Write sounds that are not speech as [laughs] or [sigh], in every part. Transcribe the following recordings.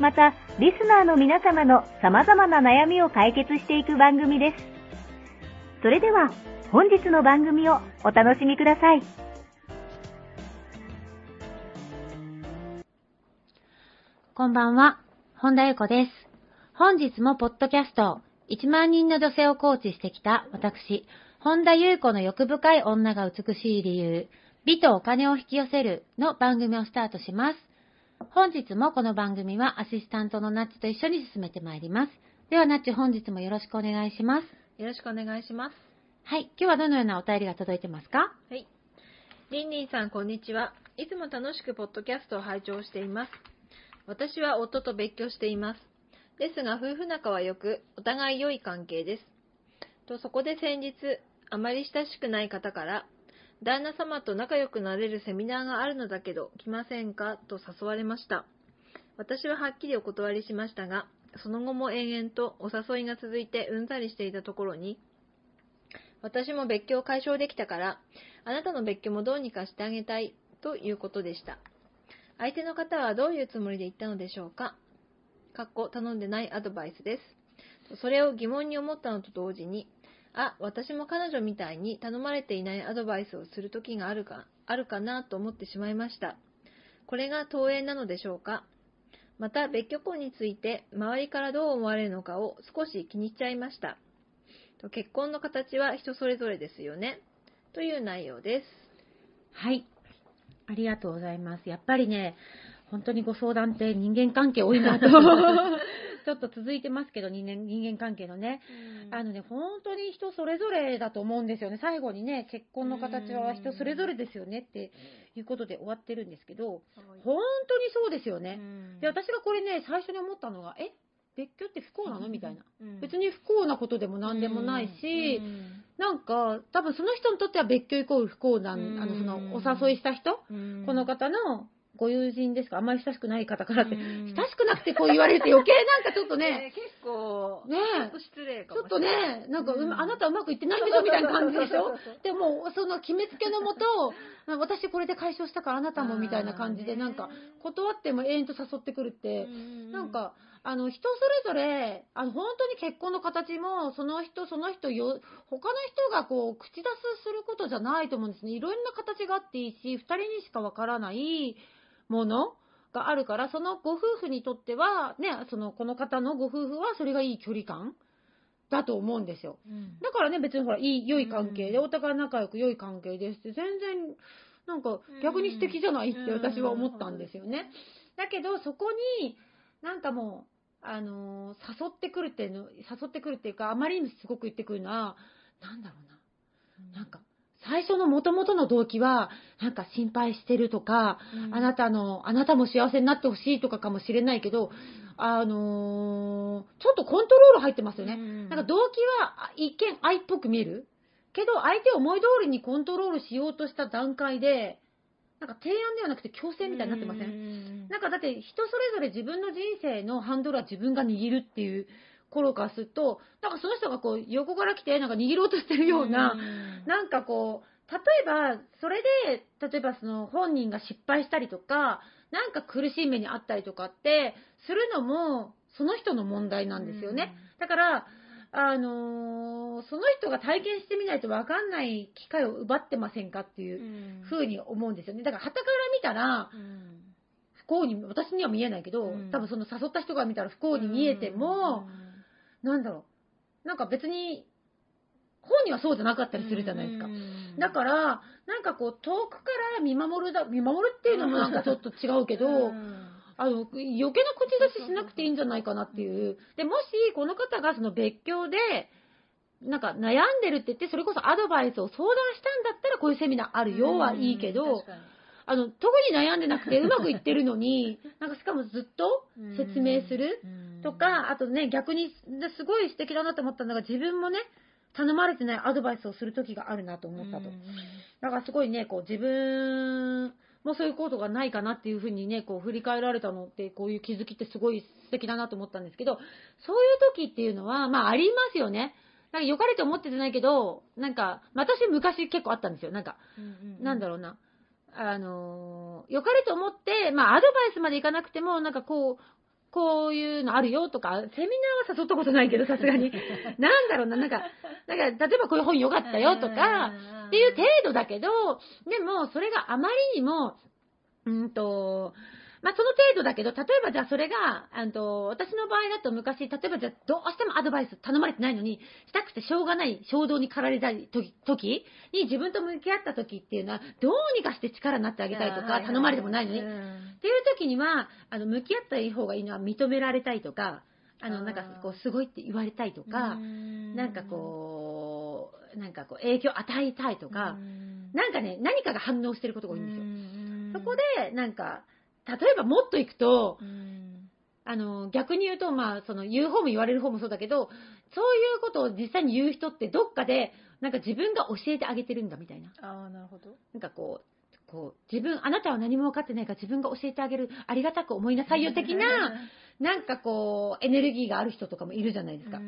また、リスナーの皆様の様々な悩みを解決していく番組です。それでは、本日の番組をお楽しみください。こんばんは、本田由子です。本日もポッドキャスト、1万人の女性をコーチしてきた私、本田優子の欲深い女が美しい理由、美とお金を引き寄せるの番組をスタートします。本日もこの番組はアシスタントのナッチと一緒に進めてまいります。ではナッチ本日もよろしくお願いします。よろしくお願いします。はい、今日はどのようなお便りが届いてますか？はい。りんりんさん、こんにちは。いつも楽しくポッドキャストを拝聴しています。私は夫と別居しています。ですが、夫婦仲は良く、お互い良い関係です。と、そこで先日、あまり親しくない方から、旦那様と仲良くなれるセミナーがあるのだけど、来ませんか？と誘われました。私ははっきりお断りしましたが、その後も延々とお誘いが続いてうんざりしていたところに、私も別居を解消できたから、あなたの別居もどうにかしてあげたいということでした。相手の方はどういうつもりで言ったのでしょうか？かっこ頼んでないアドバイスです。それを疑問に思ったのと同時に、あ、私も彼女みたいに頼まれていないアドバイスをする時があるか、あるかなと思ってしまいました。これが投影なのでしょうか？また別居婚について周りからどう思われるのかを少し気にしちゃいました。結婚の形は人それぞれですよね。という内容です。はい。ありがとうございます。やっぱりね、本当にご相談って人間関係多いなと。ちょっと続いてますけど、人間人間関係のね。あのね、本当に人それぞれだと思うんですよね。最後にね、結婚の形は人それぞれですよねっていうことで終わってるんですけど、本当にそうですよね。で、私がこれね、最初に思ったのが、え？別居って不幸なの？みたいな。別に不幸なことでも何でもないし、なんか、多分その人にとっては別居イコール不幸な、あの、その、お誘いした人、この方のご友人ですか？あんまり親しくない方からって、親しくなくてこう言われると余計なんかちょっとね、[laughs] 結構、ね。ちょっと失礼かちょっと。ね、なんか、ううん。あなたうまくいってないんでしょみたいな感じでしょ？でも、その決めつけのもと、私これで解消したからあなたもみたいな感じで、なんか、断っても永遠と誘ってくるって、うんなん、か、あの、人それぞれ、あの、本当に結婚の形も、その人、その人よ、他の人がこう、口出すすることじゃないと思うんですね。いろんな形があっていいし、二人にしかわからないものがあるから、そのご夫婦にとっては、ね、その、この方のご夫婦は、それがいい距離感だと思うんですよ。うんだからね、別にほら、いい、良い関係で、うんお互い仲良く良い関係ですって、全然、なんか、逆に素敵じゃないって私は思ったんですよね。だけど、そこに、なんかもう、あのー誘ってくるっていうの、誘ってくるっていうか、あまりにもすごく言ってくるのは、なんだろうな。なんか、最初の元々の動機は、なんか心配してるとか、うん。あなたの、あなたも幸せになってほしいとかかもしれないけど、あのーちょっとコントロール入ってますよね。うん。なんか動機はあ一見愛っぽく見える。けど、相手を思い通りにコントロールしようとした段階で、なんか提案ではなくて強制みたいになってません、ん。なんかだって人それぞれ自分の人生のハンドルは自分が握るっていう頃からすると、なんかその人がこう横から来てなんか握ろうとしてるような、ん。なんかこう、例えば、それで、例えばその本人が失敗したりとか、なんか苦しい目にあったりとかって、するのも、その人の問題なんですよね。だから、あのーその人が体験してみないと分かんない機会を奪ってませんかっていううん。ふうに思うんですよね。だから、旗から見たら、うん。不幸に、私には見えないけど、うん。多分その誘った人が見たら不幸に見えても、なんだろう。なんか別に、本にはそうじゃなかったりするじゃないですか。だから、なんかこう、遠くから見守るだ、見守るっていうのもなんかちょっと違うけど、あの、余計な口出ししなくていいんじゃないかなっていう。で、もし、この方がその別居で、なんか悩んでるって言って、それこそアドバイスを相談したんだったら、こういうセミナーあるよはいいけど、あの、特に悩んでなくてうまくいってるのに、[laughs] なんかしかもずっと説明するとか、あとね、逆に、すごい素敵だなと思ったのが、自分もね、頼まれてないアドバイスをする時があるなと思ったと。だからすごいね、こう自分もそういうことがないかなっていうふうにね、こう振り返られたのって、こういう気づきってすごい素敵だなと思ったんですけど、そういう時っていうのは、まあありますよね。なんか良かれと思っててないけど、なんか、私昔結構あったんですよ。なんか、なんだろうな。あのー、良かれと思って、まあアドバイスまでいかなくても、なんかこう、こういうのあるよとか、セミナーは誘ったことないけど、さすがに。[laughs] なんだろうな、なんか、なんか、例えばこういう本良かったよとか、っていう程度だけど、でも、それがあまりにも、うんと、まあ、その程度だけど、例えばじゃあそれが、あのと、私の場合だと昔、例えばじゃあどうしてもアドバイス頼まれてないのに、したくてしょうがない衝動に駆られた時に自分と向き合った時っていうのは、どうにかして力になってあげたいとか、頼まれてもないのに、っていう時には、あの、向き合った方がいいのは認められたいとか、あの、なんかこう、すごいって言われたいとか、なんかこう、なんかこう、影響与えたいとか、なんかね、何かが反応してることが多いんですよ。そこで、なんか、例えばもっと行くと、あの、逆に言うと、まあ、その、言う方も言われる方もそうだけど、そういうことを実際に言う人ってどっかで、なんか自分が教えてあげてるんだみたいな。ああ、なるほど。なんかこう、こう、自分、あなたは何も分かってないから自分が教えてあげる、ありがたく思いなさいよ的な、なんかこう、エネルギーがある人とかもいるじゃないですか。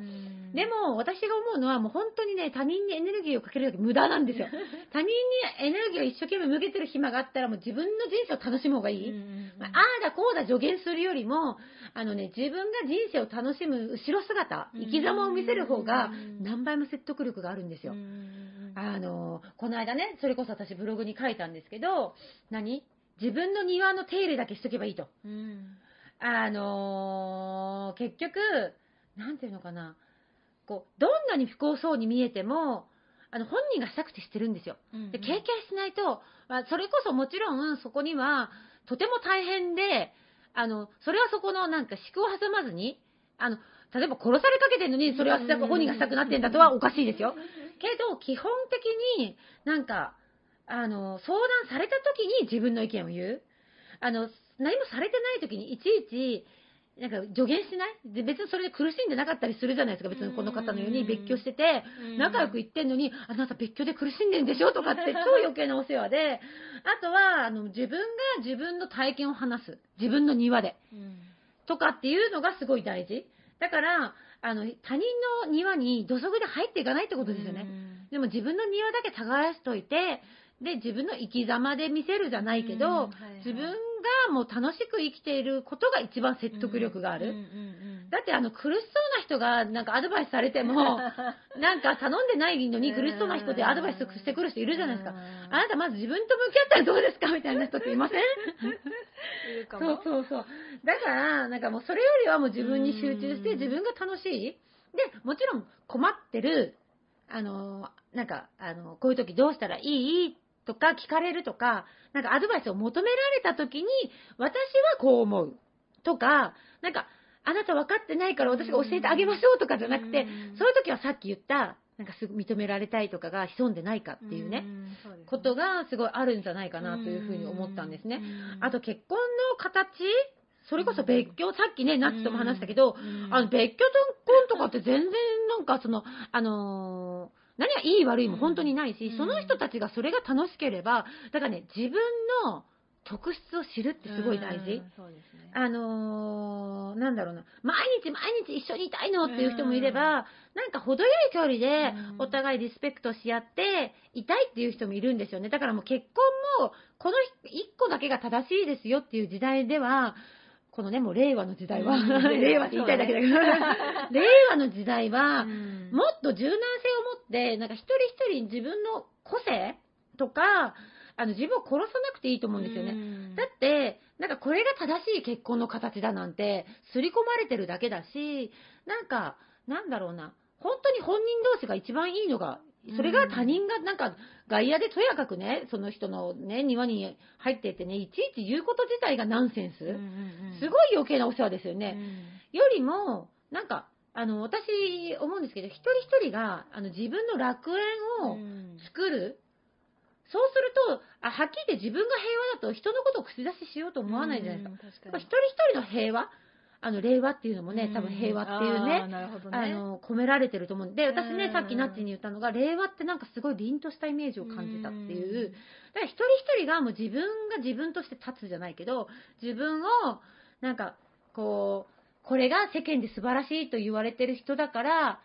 でも、私が思うのは、もう本当にね、他人にエネルギーをかけるだけ無駄なんですよ。他人にエネルギーを一生懸命向けてる暇があったら、もう自分の人生を楽しむ方がいい。まあ、ああだこうだ助言するよりも、あのね、自分が人生を楽しむ後ろ姿、生き様を見せる方が何倍も説得力があるんですよ。あの、この間ね、それこそ私ブログに書いたんですけど、何？自分の庭の手入れだけしとけばいいと。あのー結局、なんていうのかな、こう、どんなに不幸そうに見えても、あの、本人がしたくてしてるんですよ。で、経験しないと、まあ、それこそもちろんそこには、とても大変で、あの、それはそこのなんか敷くを挟まずに、あの、例えば殺されかけてるのに、それは本人がしたくなってんだとはおかしいですよ。けど、基本的になんか、あの、相談された時に自分の意見を言う。あの、何もされてない時にいちいち、なんか助言しない？で別にそれで苦しんでなかったりするじゃないですか。別にこの方のように別居してて、仲良く言ってんのに、あなた別居で苦しんでんでしょ？とかって [laughs] 超余計なお世話で、あとは、あの、自分が自分の体験を話す。自分の庭で。とかっていうのがすごい大事。だから、あの、他人の庭に土足で入っていかないってことですよね。でも自分の庭だけ耕しといて、で、自分の生き様で見せるじゃないけど、自分がもう楽しく生きていることが一番説得力がある。だってあの苦しそうな人がなんかアドバイスされても、[laughs] なんか頼んでないのに苦しそうな人でアドバイスしてくる人いるじゃないですか。あなたまず自分と向き合ったらどうですか？みたいな人っていません？[laughs] そうそうそう。だから、なんかもうそれよりはもう自分に集中して自分が楽しい。で、もちろん困ってる、あの、なんか、あの、こういう時どうしたらいい？とか聞かれるとか、なんかアドバイスを求められた時に、私はこう思う。とか、なんか、あなた分かってないから私が教えてあげましょうとかじゃなくて、そういう時はさっき言った、なんかすぐ認められたいとかが潜んでないかっていうね、ことがすごいあるんじゃないかなというふうに思ったんですね。あと結婚の形それこそ別居、さっきね、ナッツとも話したけど、あの、別居婚とかって全然なんかその、あのー何がいい悪いも本当にないし、その人たちがそれが楽しければ、だからね、自分の特質を知るってすごい大事。あのーなんだろうな、毎日毎日一緒にいたいのっていう人もいれば、なんか程よい距離でお互いリスペクトし合っていたいっていう人もいるんですよね。だからもう結婚も、この一個だけが正しいですよっていう時代では、このね、もう令和の時代は、[laughs] 令和って言いたいだけだけど、[laughs] 令和の時代は、もっと柔軟性を持って、なんか一人一人自分の個性とか、あの、自分を殺さなくていいと思うんですよね。だって、なんかこれが正しい結婚の形だなんて、刷り込まれてるだけだし、なんか、なんだろうな、本当に本人同士が一番いいのが、それが他人がなんか外野でとやかくね、その人のね、庭に入ってってね、いちいち言うこと自体がナンセンス。すごい余計なお世話ですよね。よりも、なんか、あの、私思うんですけど、一人一人が、あの、自分の楽園を作る。そうすると、あ、はっきり言って自分が平和だと人のことを口出ししようと思わないじゃないですか。か一人一人の平和。あの、令和っていうのもね、多分平和っていうね、なるほどねあの、込められてると思うんで、私ね、さっきナッチに言ったのが、令和ってなんかすごい凛としたイメージを感じたっていう。だから一人一人がもう自分が自分として立つじゃないけど、自分を、なんか、こう、これが世間で素晴らしいと言われてる人だから、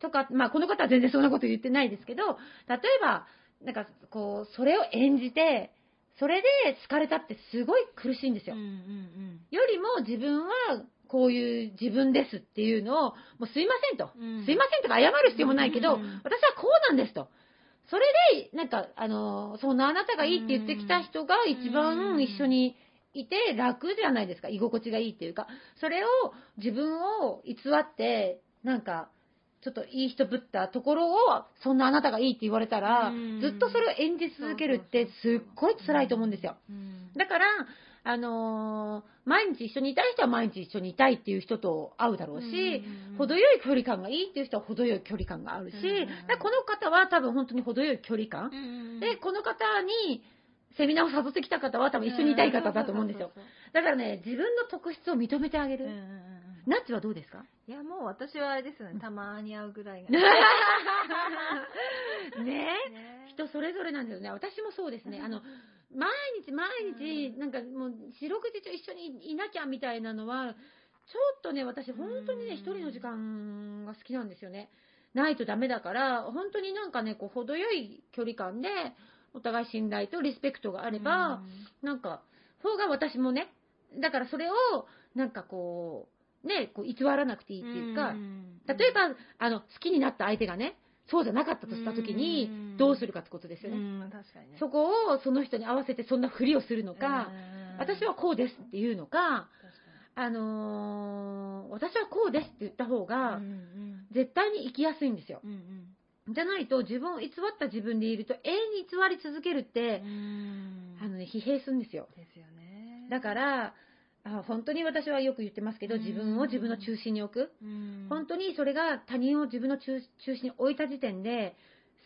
とか、まあこの方は全然そんなこと言ってないですけど、例えば、なんかこう、それを演じて、それで好かれたってすごい苦しいんですよ。うんうんよりも自分はこういう自分ですっていうのを、もうすいませんと。うんすいませんとか謝る必要もないけど、うん私はこうなんですと。それで、なんか、あの、そんなあなたがいいって言ってきた人が一番一緒にいて楽じゃないですか。居心地がいいっていうか。それを自分を偽って、なんか、ちょっといい人ぶったところを、そんなあなたがいいって言われたらうん、ずっとそれを演じ続けるってすっごい辛いと思うんですよ。うんだから、あのー毎日一緒にいたい人は毎日一緒にいたいっていう人と会うだろうし、うん程よい距離感がいいっていう人は程よい距離感があるし、この方は多分本当に程よい距離感。うんで、この方にセミナーを誘ってきた方は多分一緒にいたい方だと思うんですよ。だからね、自分の特質を認めてあげる。ナッチはどうですか？いや、もう私はあれですよね。たまに会うぐらいが。[laughs] ねえね人それぞれなんですよね。私もそうですね。[laughs] あの、毎日毎日、なんかもう、四六時中一緒にいなきゃみたいなのは、ちょっとね、私本当にね、うん一人の時間が好きなんですよね。ないとダメだから、本当になんかね、こう、程よい距離感で、お互い信頼とリスペクトがあれば、なんか、方が私もね、だからそれを、なんかこう、ね、こう偽らなくていいっていうか、例えば、あの、好きになった相手がね、そうじゃなかったとした時うにん、どうするかってことですよね。そこをその人に合わせてそんなふりをするのか、うん私はこうですっていうのか、確あのー私はこうですって言った方かが絶対に生きやすいんですよ。じゃないと、自分を偽った自分でいると、永遠に偽り続けるってう、んあのね、疲弊するんですよ。ですよね。だから、あ本当に私はよく言ってますけど、うん。自分を自分の中心に置く。うん、本当にそれが他人を自分の中中心に置いた時点で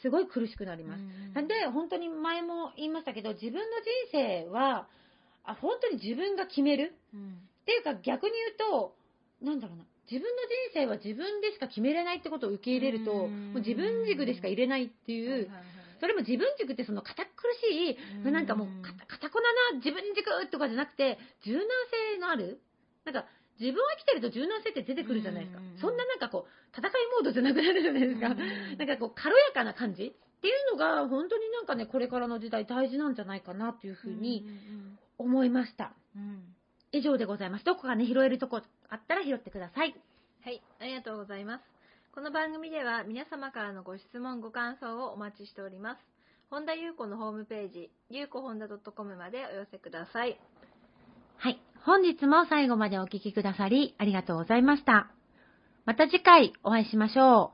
すごい苦しくなります。なんで、本当に前も言いましたけど、自分の人生は、あ本当に自分が決める。うん、っていうか逆に言うと、なんだろうな、自分の人生は自分でしか決めれないってことを受け入れると、うん。もう自分軸でしか入れないっていう、はいはいはいそれも自分軸ってその堅苦しい、うんなんかもうかた堅こなな自分軸とかじゃなくて、柔軟性のある、なんか自分を生きてると柔軟性って出てくるじゃないですか。うんそんななんかこう、戦いモードじゃなくなるじゃないですか。うんなんかこう、軽やかな感じっていうのが、本当になんかね、これからの時代大事なんじゃないかなというふうに思いました。うん以上でございます。どこかね、拾えるとこあったら拾ってください。はい、ありがとうございます。この番組では皆様からのご質問、ご感想をお待ちしております。本田優子のホームページ、ゆうこ本田 .com までお寄せください。はい。本日も最後までお聴きくださり、ありがとうございました。また次回お会いしましょう。